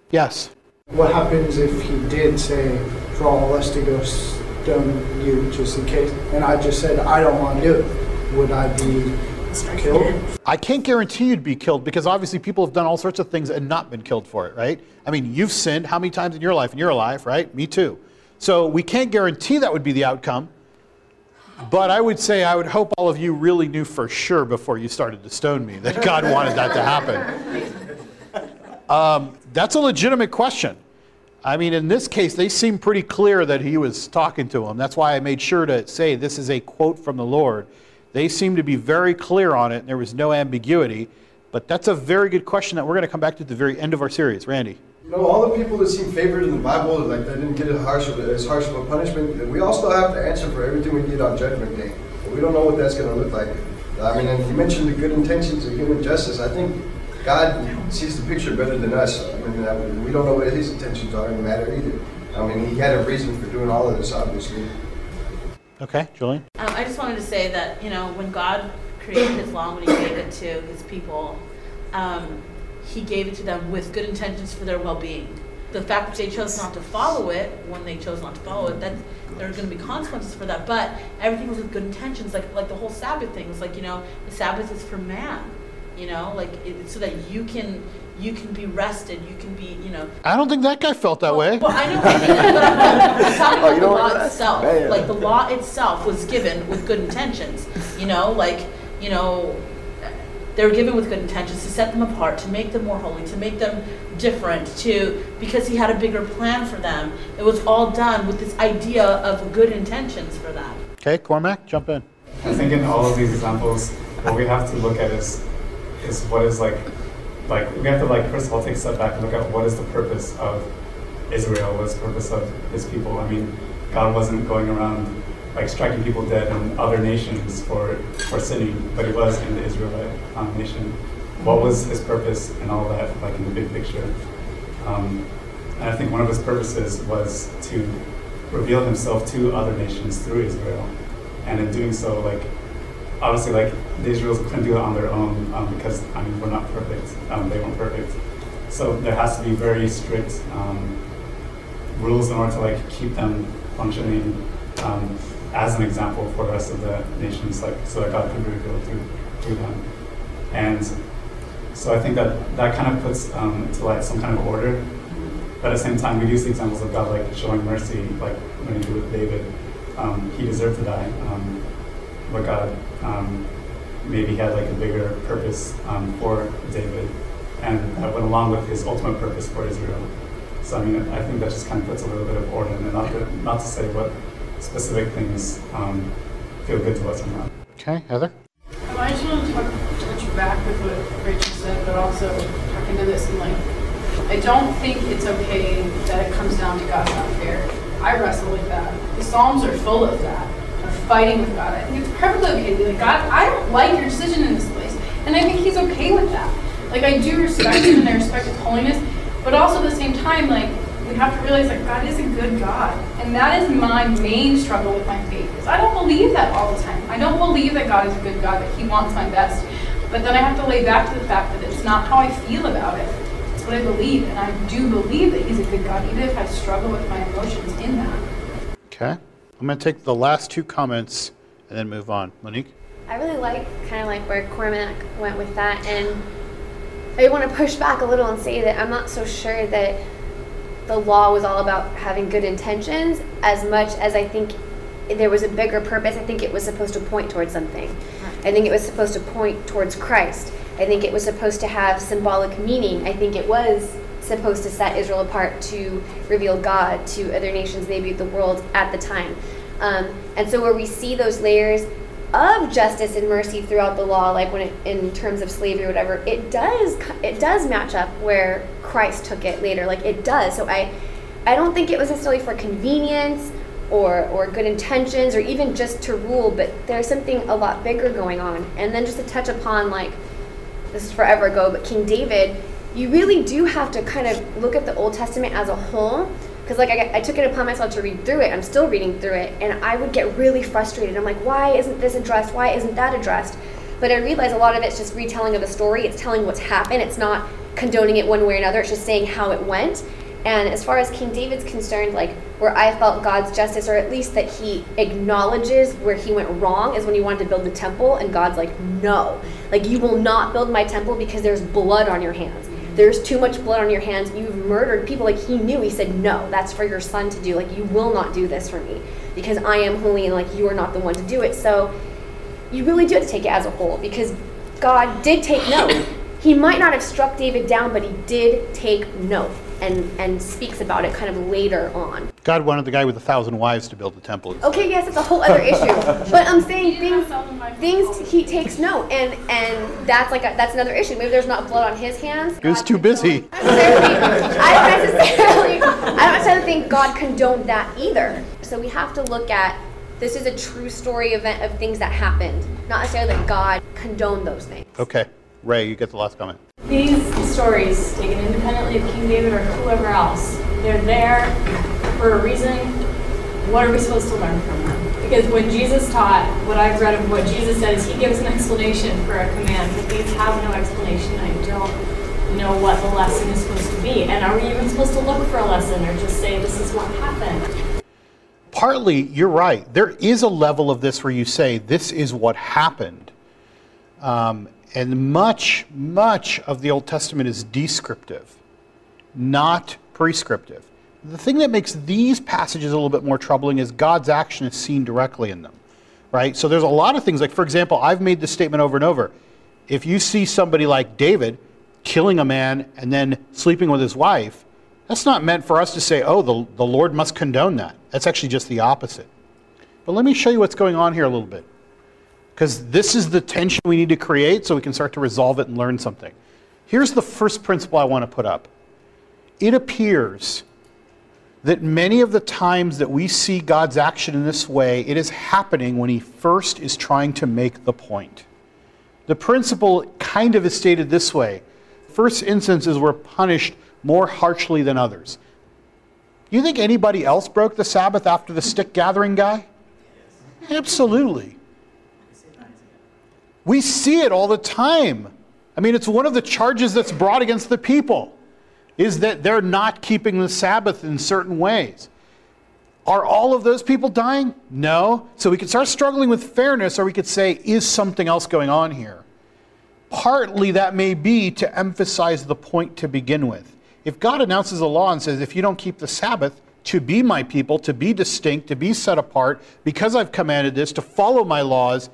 Yes? What happens if he did say for all of us to go stone you just in case, and I just said I don't want to do it? Would I be killed? I can't guarantee you'd be killed because obviously people have done all sorts of things and not been killed for it, right? I mean, you've sinned how many times in your life? And you're alive, right? Me too. So we can't guarantee that would be the outcome. But I would say I would hope all of you really knew for sure before you started to stone me that God wanted that to happen. Um, that's a legitimate question. I mean, in this case, they seem pretty clear that he was talking to him. That's why I made sure to say this is a quote from the Lord. They seem to be very clear on it, and there was no ambiguity. But that's a very good question that we're going to come back to at the very end of our series. Randy. You know, all the people that seem favored in the Bible, like they didn't get as harsh of a, as harsh of a punishment, we all still have to answer for everything we did on Judgment Day. But we don't know what that's going to look like. I mean, and you mentioned the good intentions of human justice. I think God sees the picture better than us. I mean, I mean, we don't know what his intentions are in the matter either. I mean, he had a reason for doing all of this, obviously. Okay, Julian. Um, I just wanted to say that, you know, when God created his law, when he gave it to his people, um, he gave it to them with good intentions for their well-being. The fact that they chose not to follow it, when they chose not to follow it, that there are going to be consequences for that. But everything was with good intentions, like like the whole Sabbath thing. It's like you know, the Sabbath is for man, you know, like it, so that you can you can be rested, you can be, you know. I don't think that guy felt that way. Well, I know, but I'm, I'm talking Oh, about you the law that? itself. Yeah, yeah. Like the law itself was given with good intentions. You know, like you know, they were given with good intentions to set them apart, to make them more holy, to make them different, to because he had a bigger plan for them. It was all done with this idea of good intentions for them. Okay, Cormac, jump in. I think in all of these examples, what we have to look at is is what is like like we have to like first of all take a step back and look at what is the purpose of Israel, what is the purpose of his people. I mean, God wasn't going around like striking people dead in other nations for for sinning, but he was in the Israelite um, nation. What was his purpose and all that, like in the big picture? Um, and I think one of his purposes was to reveal himself to other nations through Israel. And in doing so, like, obviously, like, the Israels couldn't do it on their own um, because, I mean, we're not perfect. Um, they weren't perfect. So there has to be very strict um, rules in order to, like, keep them functioning um, as an example for the rest of the nations, like, so that God could be revealed through, through them. And so I think that that kind of puts um, into light some kind of order. But at the same time, we do see examples of God like showing mercy, like when he did with David. He deserved to die, but God um, maybe had like a bigger purpose um, for David, and that went along with his ultimate purpose for Israel. So I mean, I think that just kind of puts a little bit of order, and not to, not to say what specific things um, feel good to us or not. Okay, Heather. Um, I just want to talk, touch back with what Rachel said, but also talk into this and like, I don't think it's okay that it comes down to God's not fair. I wrestle with that. The Psalms are full of that, of fighting with God. I think it's perfectly okay to be like, God, I don't like your decision in this place. And I think He's okay with that. Like, I do respect Him and I respect His holiness, but also at the same time, like, we have to realize that God is a good God. And that is my main struggle with my faith. Is I don't believe that all the time. I don't believe that God is a good God, that He wants my best. But then I have to lay back to the fact that it's not how I feel about it. It's what I believe, and I do believe that He's a good God, even if I struggle with my emotions in that. Okay. I'm going to take the last two comments and then move on. Monique? I really like kind of like where Cormac went with that, and I want to push back a little and say that I'm not so sure that the law was all about having good intentions as much as I think there was a bigger purpose. I think it was supposed to point towards something. I think it was supposed to point towards Christ. I think it was supposed to have symbolic meaning. I think it was supposed to set Israel apart to reveal God to other nations, maybe the world at the time. Um, and so, where we see those layers of justice and mercy throughout the law, like when it, in terms of slavery or whatever, it does it does match up where Christ took it later. Like it does. So I I don't think it was necessarily for convenience or or good intentions or even just to rule, but there's something a lot bigger going on. And then just to touch upon like this is forever ago, but King David, you really do have to kind of look at the Old Testament as a whole because like I, I, took it upon myself to read through it. I'm still reading through it and i would get really frustrated. I'm like why isn't this addressed? Why isn't that addressed? But i realize a lot of it's just retelling of a story. It's telling what's happened. It's not condoning it one way or another. It's just saying how it went. And as far as king david's concerned like where i felt god's justice or at least that he acknowledges where he went wrong is when he wanted to build the temple and god's like no. Like you will not build my temple because there's blood on your hands there's too much blood on your hands. You've murdered people. Like he knew. He said, no, that's for your son to do. Like you will not do this for me because I am holy and like you are not the one to do it. So you really do have to take it as a whole because God did take note. He might not have struck David down, but he did take note and, and speaks about it kind of later on. God wanted the guy with a thousand wives to build the temple. Okay, yes, it's a whole other issue. But I'm saying things, things he takes note, and and that's like a, that's another issue. Maybe there's not blood on his hands. He was too busy. I don't necessarily, I don't necessarily think God condoned that either. So we have to look at this is a true story event of things that happened, not necessarily that God condoned those things. Okay, Ray, you get the last comment. These stories, taken independently of King David or whoever else, they're there for a reason. What are we supposed to learn from them? Because when Jesus taught, what I've read of what Jesus says, he gives an explanation for a command, but these have no explanation. I don't know what the lesson is supposed to be. And are we even supposed to look for a lesson or just say this is what happened? Partly, you're right. There is a level of this where you say, this is what happened. Um, and much, much of the Old Testament is descriptive, not prescriptive. The thing that makes these passages a little bit more troubling is God's action is seen directly in them, right? So there's a lot of things, like, for example, I've made this statement over and over. If you see somebody like David killing a man and then sleeping with his wife, that's not meant for us to say, oh, the, the Lord must condone that. That's actually just the opposite. But let me show you what's going on here a little bit because this is the tension we need to create so we can start to resolve it and learn something. Here's the first principle I want to put up. It appears that many of the times that we see God's action in this way, it is happening when He first is trying to make the point. The principle kind of is stated this way first instances were punished more harshly than others. You think anybody else broke the Sabbath after the stick gathering guy? Absolutely. We see it all the time. I mean, it's one of the charges that's brought against the people is that they're not keeping the Sabbath in certain ways. Are all of those people dying? No. So we could start struggling with fairness, or we could say, is something else going on here? Partly that may be to emphasize the point to begin with. If God announces a law and says, if you don't keep the Sabbath, to be my people, to be distinct, to be set apart, because I've commanded this, to follow my laws,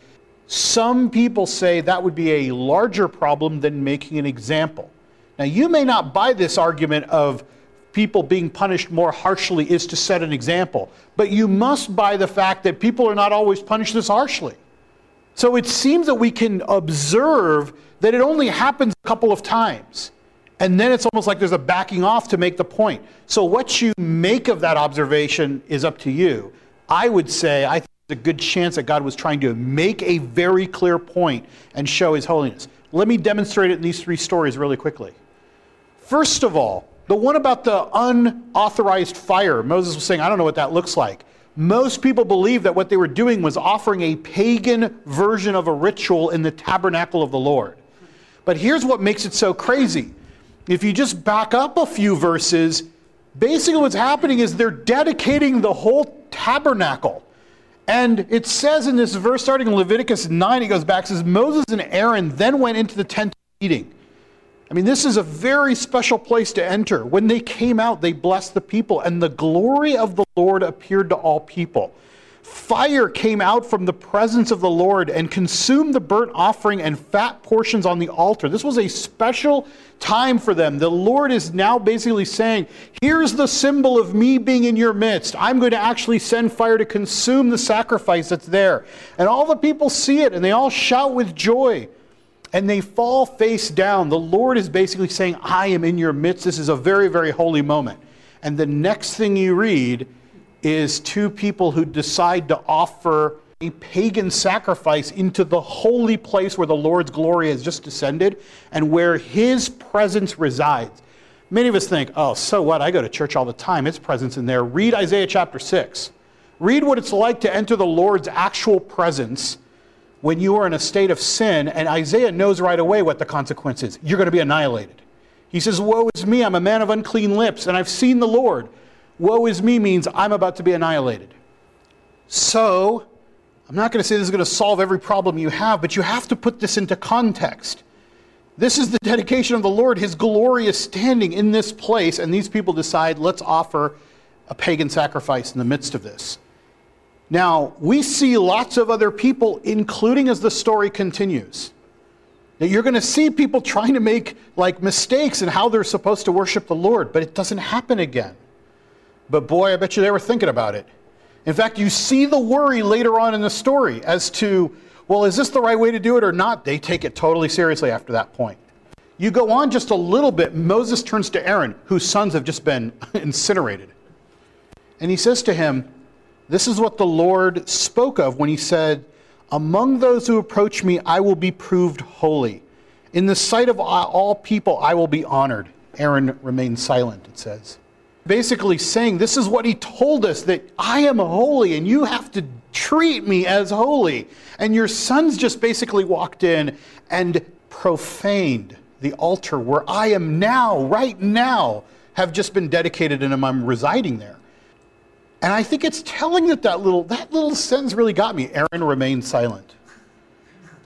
some people say that would be a larger problem than making an example. Now, you may not buy this argument of people being punished more harshly is to set an example, but you must buy the fact that people are not always punished this harshly. So it seems that we can observe that it only happens a couple of times. And then it's almost like there's a backing off to make the point. So what you make of that observation is up to you. I would say, I a good chance that God was trying to make a very clear point and show his holiness. Let me demonstrate it in these three stories really quickly. First of all, the one about the unauthorized fire, Moses was saying, I don't know what that looks like. Most people believe that what they were doing was offering a pagan version of a ritual in the tabernacle of the Lord. But here's what makes it so crazy If you just back up a few verses, basically what's happening is they're dedicating the whole tabernacle. And it says in this verse, starting in Leviticus 9, he goes back, says, Moses and Aaron then went into the tent of meeting. I mean, this is a very special place to enter. When they came out, they blessed the people, and the glory of the Lord appeared to all people. Fire came out from the presence of the Lord and consumed the burnt offering and fat portions on the altar. This was a special time for them. The Lord is now basically saying, Here's the symbol of me being in your midst. I'm going to actually send fire to consume the sacrifice that's there. And all the people see it and they all shout with joy and they fall face down. The Lord is basically saying, I am in your midst. This is a very, very holy moment. And the next thing you read is two people who decide to offer a pagan sacrifice into the holy place where the Lord's glory has just descended and where his presence resides. Many of us think, oh, so what? I go to church all the time. His presence in there. Read Isaiah chapter 6. Read what it's like to enter the Lord's actual presence when you are in a state of sin, and Isaiah knows right away what the consequence is. You're going to be annihilated. He says, Woe is me, I'm a man of unclean lips, and I've seen the Lord. Woe is me means I'm about to be annihilated. So, I'm not going to say this is going to solve every problem you have, but you have to put this into context. This is the dedication of the Lord. His glorious standing in this place, and these people decide, let's offer a pagan sacrifice in the midst of this. Now, we see lots of other people, including as the story continues. That you're going to see people trying to make like mistakes in how they're supposed to worship the Lord, but it doesn't happen again. But boy, I bet you they were thinking about it. In fact, you see the worry later on in the story as to, well, is this the right way to do it or not? They take it totally seriously after that point. You go on just a little bit, Moses turns to Aaron, whose sons have just been incinerated. And he says to him, this is what the Lord spoke of when he said, Among those who approach me, I will be proved holy. In the sight of all people, I will be honored. Aaron remained silent, it says. Basically, saying, This is what he told us that I am holy and you have to treat me as holy. And your sons just basically walked in and profaned the altar where I am now, right now, have just been dedicated and I'm residing there. And I think it's telling that that little, that little sentence really got me. Aaron remained silent.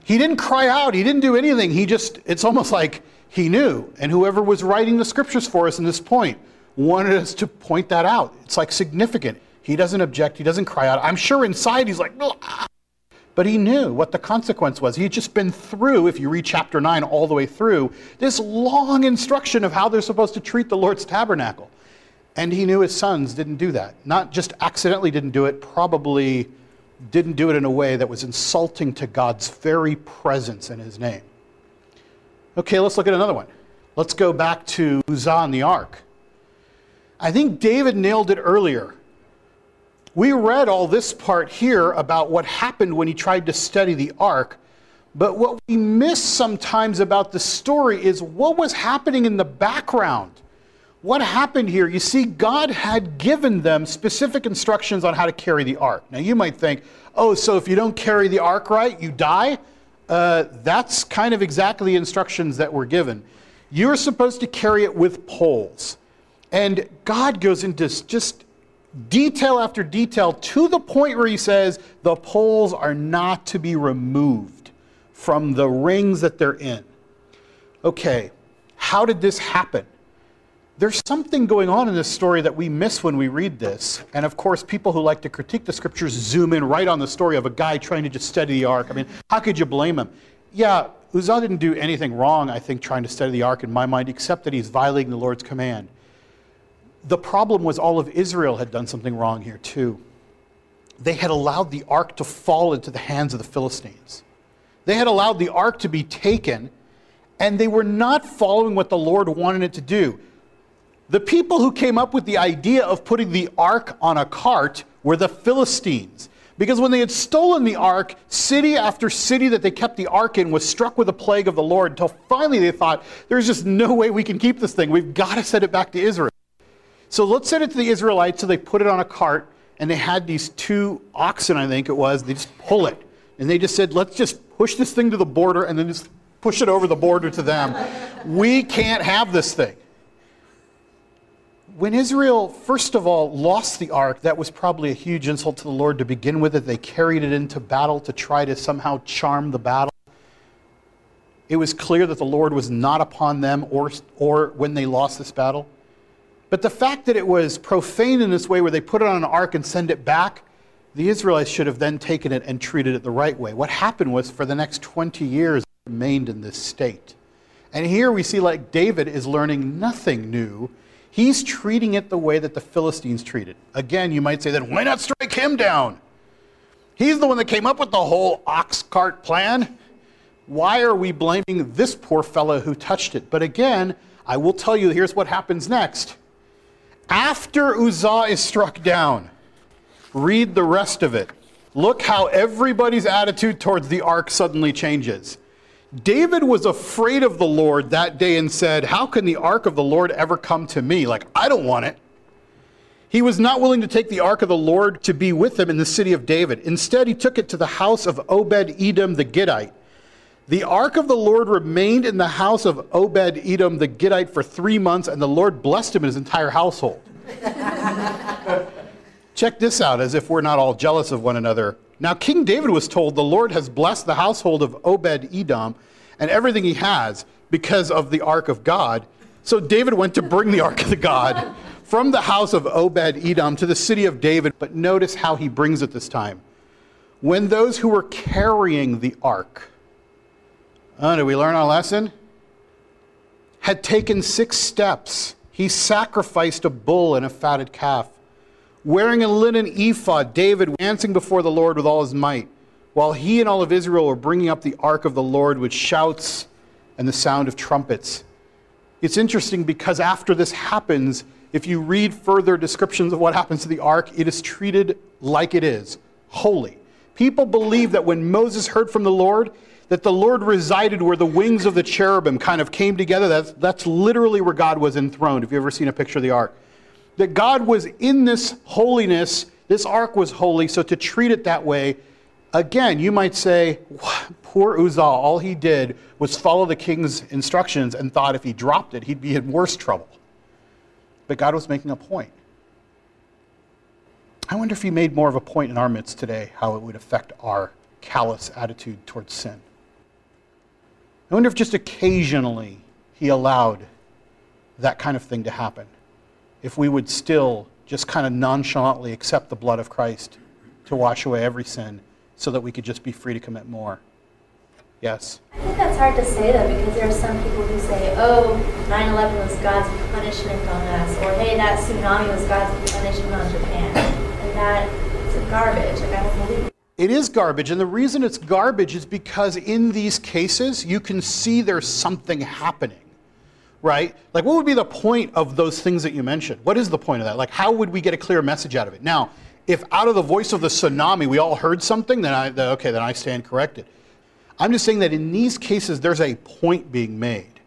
He didn't cry out. He didn't do anything. He just, it's almost like he knew. And whoever was writing the scriptures for us in this point wanted us to point that out. It's like significant. He doesn't object. He doesn't cry out. I'm sure inside he's like, but he knew what the consequence was. He had just been through, if you read chapter 9 all the way through, this long instruction of how they're supposed to treat the Lord's tabernacle. And he knew his sons didn't do that. Not just accidentally didn't do it, probably didn't do it in a way that was insulting to God's very presence in his name. Okay, let's look at another one. Let's go back to Uzzah and the ark. I think David nailed it earlier. We read all this part here about what happened when he tried to study the ark, but what we miss sometimes about the story is what was happening in the background what happened here? You see, God had given them specific instructions on how to carry the ark. Now, you might think, oh, so if you don't carry the ark right, you die? Uh, that's kind of exactly the instructions that were given. You're supposed to carry it with poles. And God goes into just detail after detail to the point where he says the poles are not to be removed from the rings that they're in. Okay, how did this happen? there's something going on in this story that we miss when we read this. And of course, people who like to critique the scriptures zoom in right on the story of a guy trying to just study the ark. I mean, how could you blame him? Yeah, Uzzah didn't do anything wrong, I think, trying to study the ark in my mind, except that he's violating the Lord's command. The problem was all of Israel had done something wrong here, too. They had allowed the ark to fall into the hands of the Philistines. They had allowed the ark to be taken, and they were not following what the Lord wanted it to do. The people who came up with the idea of putting the ark on a cart were the Philistines. Because when they had stolen the ark, city after city that they kept the ark in was struck with a plague of the Lord until finally they thought, there's just no way we can keep this thing. We've got to send it back to Israel. So let's send it to the Israelites. So they put it on a cart and they had these two oxen, I think it was. They just pull it. And they just said, let's just push this thing to the border and then just push it over the border to them. We can't have this thing. When Israel, first of all, lost the ark, that was probably a huge insult to the Lord to begin with. It they carried it into battle to try to somehow charm the battle. It was clear that the Lord was not upon them or, or when they lost this battle. But the fact that it was profane in this way, where they put it on an ark and send it back, the Israelites should have then taken it and treated it the right way. What happened was for the next 20 years, it remained in this state. And here we see like David is learning nothing new. He's treating it the way that the Philistines treated. Again, you might say, then why not strike him down? He's the one that came up with the whole ox cart plan. Why are we blaming this poor fellow who touched it? But again, I will tell you here's what happens next. After Uzzah is struck down, read the rest of it. Look how everybody's attitude towards the ark suddenly changes. David was afraid of the Lord that day and said, How can the ark of the Lord ever come to me? Like, I don't want it. He was not willing to take the ark of the Lord to be with him in the city of David. Instead, he took it to the house of Obed Edom the Gittite. The ark of the Lord remained in the house of Obed Edom the Gittite for three months, and the Lord blessed him and his entire household. Check this out, as if we're not all jealous of one another. Now, King David was told, The Lord has blessed the household of Obed Edom and everything he has because of the ark of God. So David went to bring the ark of the God from the house of Obed Edom to the city of David. But notice how he brings it this time. When those who were carrying the ark, oh, did we learn our lesson? Had taken six steps, he sacrificed a bull and a fatted calf. Wearing a linen ephod, David dancing before the Lord with all his might, while he and all of Israel were bringing up the ark of the Lord with shouts and the sound of trumpets. It's interesting because after this happens, if you read further descriptions of what happens to the ark, it is treated like it is holy. People believe that when Moses heard from the Lord, that the Lord resided where the wings of the cherubim kind of came together. That's, that's literally where God was enthroned, if you've ever seen a picture of the ark that God was in this holiness. This ark was holy, so to treat it that way, again, you might say, poor Uzzah, all he did was follow the king's instructions and thought if he dropped it, he'd be in worse trouble. But God was making a point. I wonder if he made more of a point in our midst today, how it would affect our callous attitude towards sin. I wonder if just occasionally he allowed that kind of thing to happen if we would still just kind of nonchalantly accept the blood of Christ to wash away every sin so that we could just be free to commit more. Yes? I think that's hard to say though because there are some people who say, oh, 9 11 was God's punishment on us, or hey, that tsunami was God's punishment on Japan. And that is garbage. Like, I don't believe it is garbage, and the reason it's garbage is because in these cases you can see there's something happening right? Like, what would be the point of those things that you mentioned? What is the point of that? Like, how would we get a clear message out of it? Now, if out of the voice of the tsunami we all heard something, then I, okay, then I stand corrected. I'm just saying that in these cases, there's a point being made.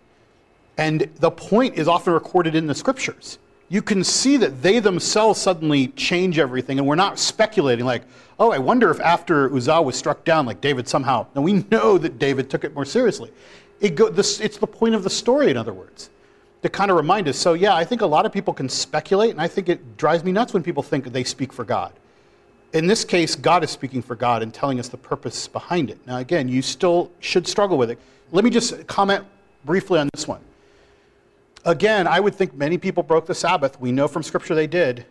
And the point is often recorded in the scriptures. You can see that they themselves suddenly change everything, and we're not speculating like, oh, I wonder if after Uzzah was struck down, like David somehow. Now we know that David took it more seriously. It go, this, it's the point of the story, in other words, to kind of remind us. So, yeah, I think a lot of people can speculate, and I think it drives me nuts when people think they speak for God. In this case, God is speaking for God and telling us the purpose behind it. Now, again, you still should struggle with it. Let me just comment briefly on this one. Again, I would think many people broke the Sabbath. We know from Scripture they did.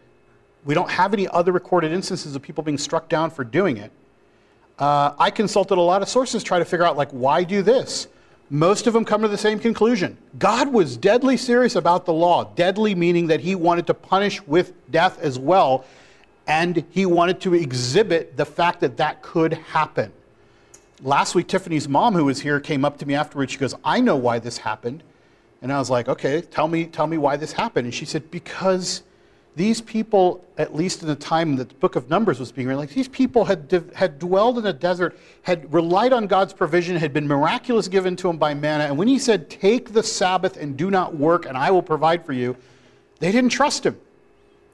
We don't have any other recorded instances of people being struck down for doing it. Uh, I consulted a lot of sources try to figure out, like, why do this? most of them come to the same conclusion. God was deadly serious about the law, deadly meaning that he wanted to punish with death as well, and he wanted to exhibit the fact that that could happen. Last week, Tiffany's mom, who was here, came up to me afterwards. She goes, I know why this happened. And I was like, okay, tell me, tell me why this happened. And she said, because these people, at least in the time that the book of Numbers was being written, these people had, had dwelled in the desert, had relied on God's provision, had been miraculous given to them by manna. And when he said, Take the Sabbath and do not work, and I will provide for you, they didn't trust him.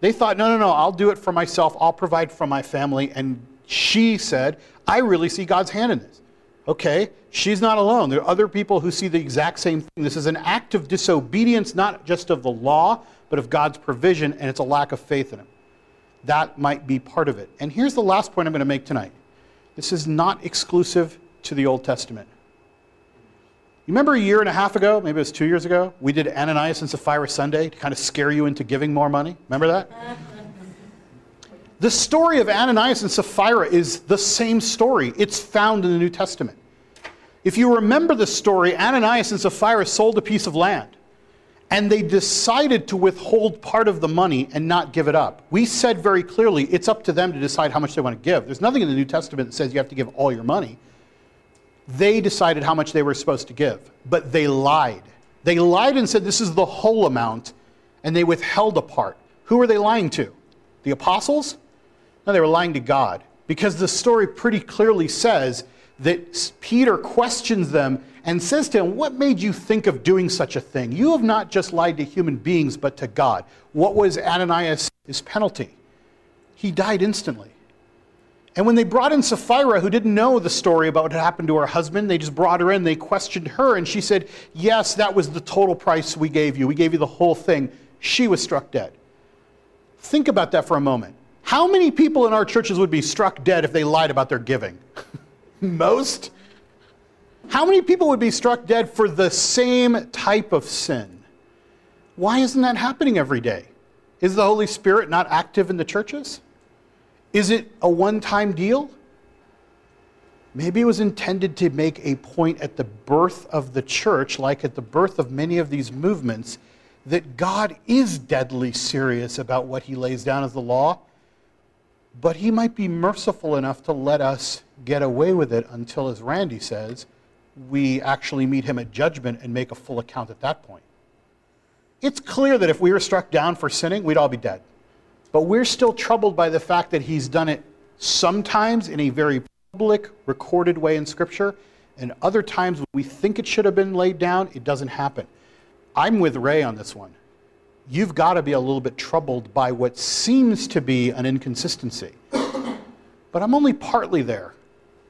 They thought, No, no, no, I'll do it for myself, I'll provide for my family. And she said, I really see God's hand in this. Okay, she's not alone. There are other people who see the exact same thing. This is an act of disobedience, not just of the law, but of God's provision, and it's a lack of faith in Him. That might be part of it. And here's the last point I'm going to make tonight this is not exclusive to the Old Testament. You remember a year and a half ago, maybe it was two years ago, we did Ananias and Sapphira Sunday to kind of scare you into giving more money? Remember that? The story of Ananias and Sapphira is the same story. It's found in the New Testament. If you remember the story, Ananias and Sapphira sold a piece of land and they decided to withhold part of the money and not give it up. We said very clearly it's up to them to decide how much they want to give. There's nothing in the New Testament that says you have to give all your money. They decided how much they were supposed to give, but they lied. They lied and said this is the whole amount, and they withheld a part. Who were they lying to? The apostles? No, they were lying to God because the story pretty clearly says that Peter questions them and says to him, What made you think of doing such a thing? You have not just lied to human beings, but to God. What was Ananias' penalty? He died instantly. And when they brought in Sapphira, who didn't know the story about what had happened to her husband, they just brought her in, they questioned her, and she said, Yes, that was the total price we gave you. We gave you the whole thing. She was struck dead. Think about that for a moment. How many people in our churches would be struck dead if they lied about their giving? Most? How many people would be struck dead for the same type of sin? Why isn't that happening every day? Is the Holy Spirit not active in the churches? Is it a one time deal? Maybe it was intended to make a point at the birth of the church, like at the birth of many of these movements, that God is deadly serious about what he lays down as the law, but he might be merciful enough to let us get away with it until, as Randy says, we actually meet him at judgment and make a full account at that point. It's clear that if we were struck down for sinning, we'd all be dead. But we're still troubled by the fact that he's done it sometimes in a very public, recorded way in Scripture, and other times when we think it should have been laid down, it doesn't happen. I'm with Ray on this one. You've got to be a little bit troubled by what seems to be an inconsistency. But I'm only partly there.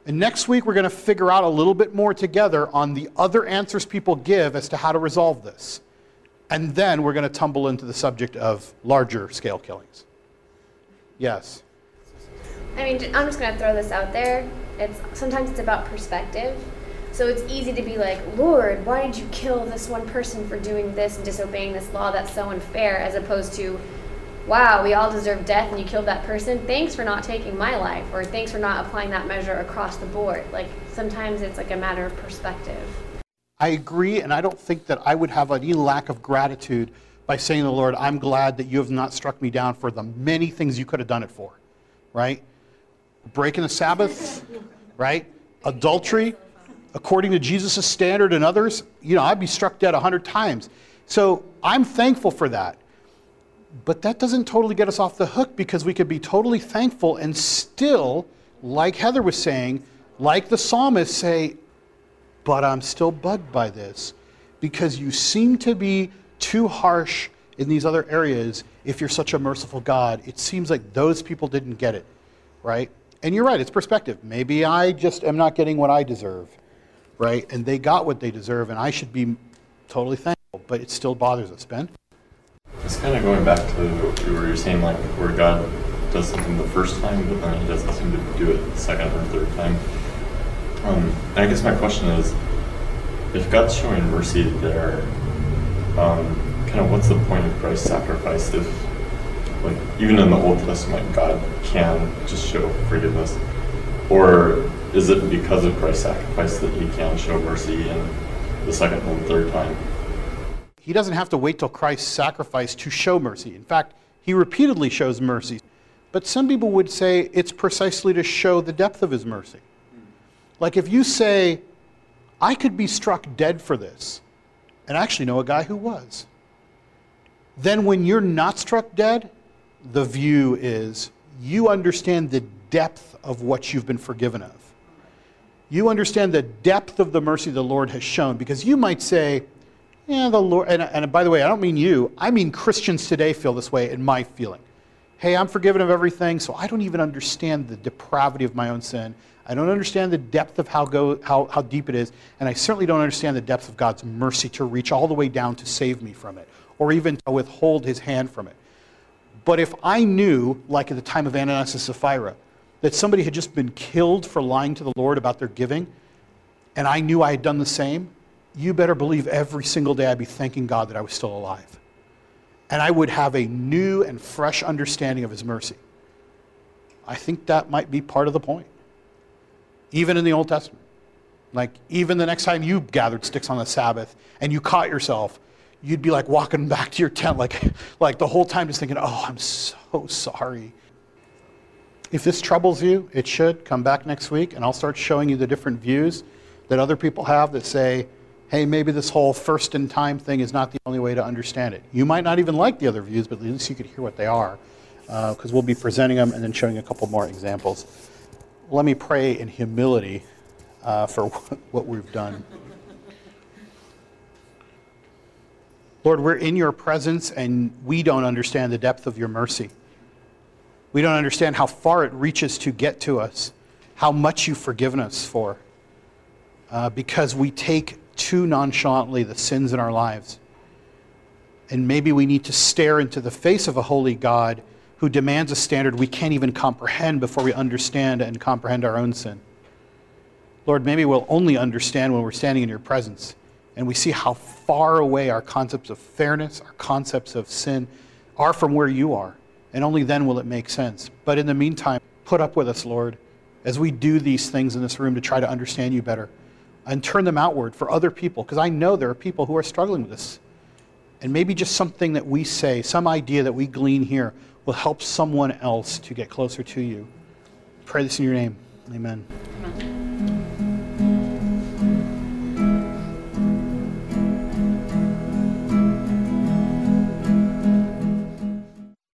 And next week, we're going to figure out a little bit more together on the other answers people give as to how to resolve this. And then we're going to tumble into the subject of larger scale killings. Yes. I mean, I'm just going to throw this out there. It's sometimes it's about perspective. So it's easy to be like, Lord, why did you kill this one person for doing this and disobeying this law that's so unfair, as opposed to, wow, we all deserve death and you killed that person. Thanks for not taking my life, or thanks for not applying that measure across the board. Like sometimes it's like a matter of perspective. I agree, and I don't think that I would have any lack of gratitude by saying to the Lord, I'm glad that you have not struck me down for the many things you could have done it for, right? Breaking the Sabbath, right? Adultery, according to Jesus' standard and others, you know, I'd be struck dead a hundred times. So I'm thankful for that. But that doesn't totally get us off the hook because we could be totally thankful and still, like Heather was saying, like the psalmist, say, But I'm still bugged by this because you seem to be too harsh in these other areas if you're such a merciful God. It seems like those people didn't get it, right? And you're right, it's perspective. Maybe I just am not getting what I deserve, right? And they got what they deserve, and I should be totally thankful, but it still bothers us. Ben? It's kind of going back to what you were saying, like, where God does something the first time, but then he doesn't seem to do it the second or third time. Um, I guess my question is, if God's showing mercy there, um, kind of what's the point of Christ's sacrifice if, like, even in the Old Testament, God can just show forgiveness? Or is it because of Christ's sacrifice that he can show mercy in the second and third time? He doesn't have to wait till Christ's sacrifice to show mercy. In fact, he repeatedly shows mercy. But some people would say it's precisely to show the depth of his mercy. Like if you say, I could be struck dead for this, and I actually know a guy who was, then when you're not struck dead, the view is you understand the depth of what you've been forgiven of. You understand the depth of the mercy the Lord has shown because you might say, yeah, the Lord, and, and by the way, I don't mean you, I mean Christians today feel this way in my feeling. hey, I'm forgiven of everything, so I don't even understand the depravity of my own sin. I don't understand the depth of how, go, how, how deep it is, and I certainly don't understand the depth of God's mercy to reach all the way down to save me from it, or even to withhold his hand from it. But if I knew, like at the time of Ananias and Sapphira, that somebody had just been killed for lying to the Lord about their giving, and I knew I had done the same, you better believe every single day I'd be thanking God that I was still alive. And I would have a new and fresh understanding of His mercy. I think that might be part of the point. Even in the Old Testament. Like, even the next time you gathered sticks on the Sabbath and you caught yourself, you'd be like walking back to your tent, like, like the whole time just thinking, oh, I'm so sorry. If this troubles you, it should. Come back next week and I'll start showing you the different views that other people have that say, hey, maybe this whole first in time thing is not the only way to understand it. You might not even like the other views, but at least you could hear what they are, because uh, we'll be presenting them and then showing a couple more examples. Let me pray in humility uh, for what we've done. Lord, we're in your presence and we don't understand the depth of your mercy. We don't understand how far it reaches to get to us, how much you've forgiven us for, uh, because we take too nonchalantly the sins in our lives. And maybe we need to stare into the face of a holy God who demands a standard we can't even comprehend before we understand and comprehend our own sin. Lord, maybe we'll only understand when we're standing in your presence and we see how far away our concepts of fairness, our concepts of sin are from where you are. And only then will it make sense. But in the meantime, put up with us, Lord, as we do these things in this room to try to understand you better and turn them outward for other people because I know there are people who are struggling with this. And maybe just something that we say, some idea that we glean here, will help someone else to get closer to you. Pray this in your name. Amen.